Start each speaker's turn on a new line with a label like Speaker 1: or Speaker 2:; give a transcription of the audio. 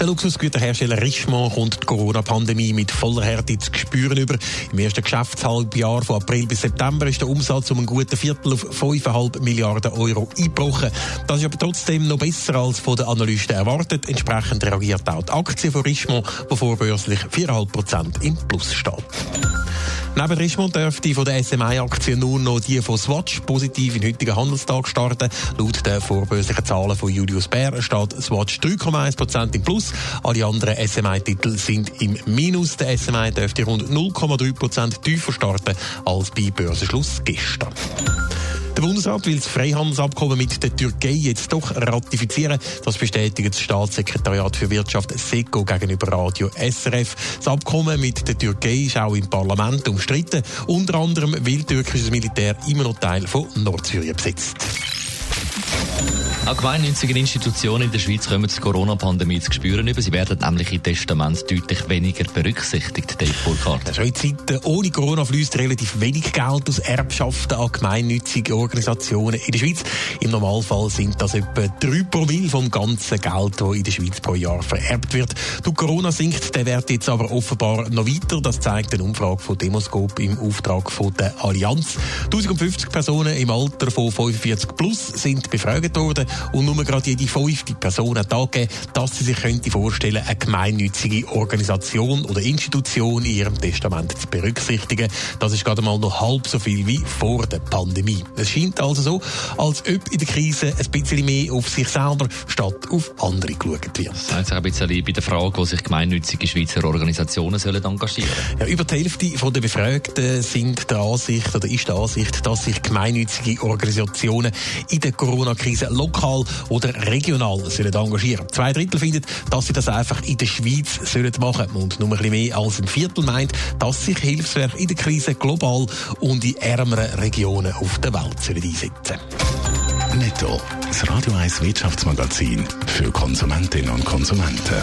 Speaker 1: Der Luxusgüterhersteller Richemont kommt die Corona-Pandemie mit voller Härte zu spüren über. Im ersten Geschäftshalbjahr von April bis September ist der Umsatz um einen guten Viertel auf 5,5 Milliarden Euro eingebrochen. Das ist aber trotzdem noch besser als von den Analysten erwartet. Entsprechend reagiert auch die Aktie von Richemont, die vorbörslich 4,5 Prozent im Plus steht. Neben Richmond dürfte von der SMI-Aktie nur noch die von Swatch positiv in heutigen Handelstag starten. Laut den vorbörslichen Zahlen von Julius Baer steht Swatch 3,1% im Plus. Alle anderen SMI-Titel sind im Minus. Der SMI dürfte rund 0,3% tiefer starten als bei Börsenschluss gestern. Der Bundesrat will das Freihandelsabkommen mit der Türkei jetzt doch ratifizieren. Das bestätigt das Staatssekretariat für Wirtschaft SECO gegenüber Radio SRF. Das Abkommen mit der Türkei ist auch im Parlament umstritten. Unter anderem, weil türkisches Militär immer noch Teil von Nordsyrien besitzt.
Speaker 2: Auch gemeinnützige Institutionen in der Schweiz kommen die Corona-Pandemie zu spüren. Sie werden nämlich in Testaments deutlich weniger berücksichtigt, Dave Burkhardt.
Speaker 1: Schon in Zeiten ohne Corona fließt relativ wenig Geld aus Erbschaften an gemeinnützige Organisationen in der Schweiz. Im Normalfall sind das etwa 3 Promille vom ganzen Geld, das in der Schweiz pro Jahr vererbt wird. Durch Corona sinkt der Wert jetzt aber offenbar noch weiter. Das zeigt eine Umfrage von Demoscope im Auftrag von der Allianz. 1050 Personen im Alter von 45 plus sind befragt worden und nur gerade jede fünfte Person hat angegeben, dass sie sich könnte vorstellen, eine gemeinnützige Organisation oder Institution in ihrem Testament zu berücksichtigen. Das ist gerade mal noch halb so viel wie vor der Pandemie. Es scheint also so, als ob in der Krise ein bisschen mehr auf sich selber statt auf andere geschaut wird.
Speaker 2: Das heißt ein bisschen bei der Frage, wo sich gemeinnützige Schweizer Organisationen sollen engagieren
Speaker 1: ja, Über die Hälfte der Befragten sind der Ansicht oder ist der Ansicht, dass sich gemeinnützige Organisationen in der Corona-Krise lokal oder regional sollen engagieren. Zwei Drittel finden, dass sie das einfach in der Schweiz sollen machen Und nur ein bisschen mehr als ein Viertel meint, dass sich Hilfswerke in der Krise global und in ärmeren Regionen auf der Welt sollen einsetzen
Speaker 3: Netto, das Radio 1 Wirtschaftsmagazin für Konsumentinnen und Konsumenten.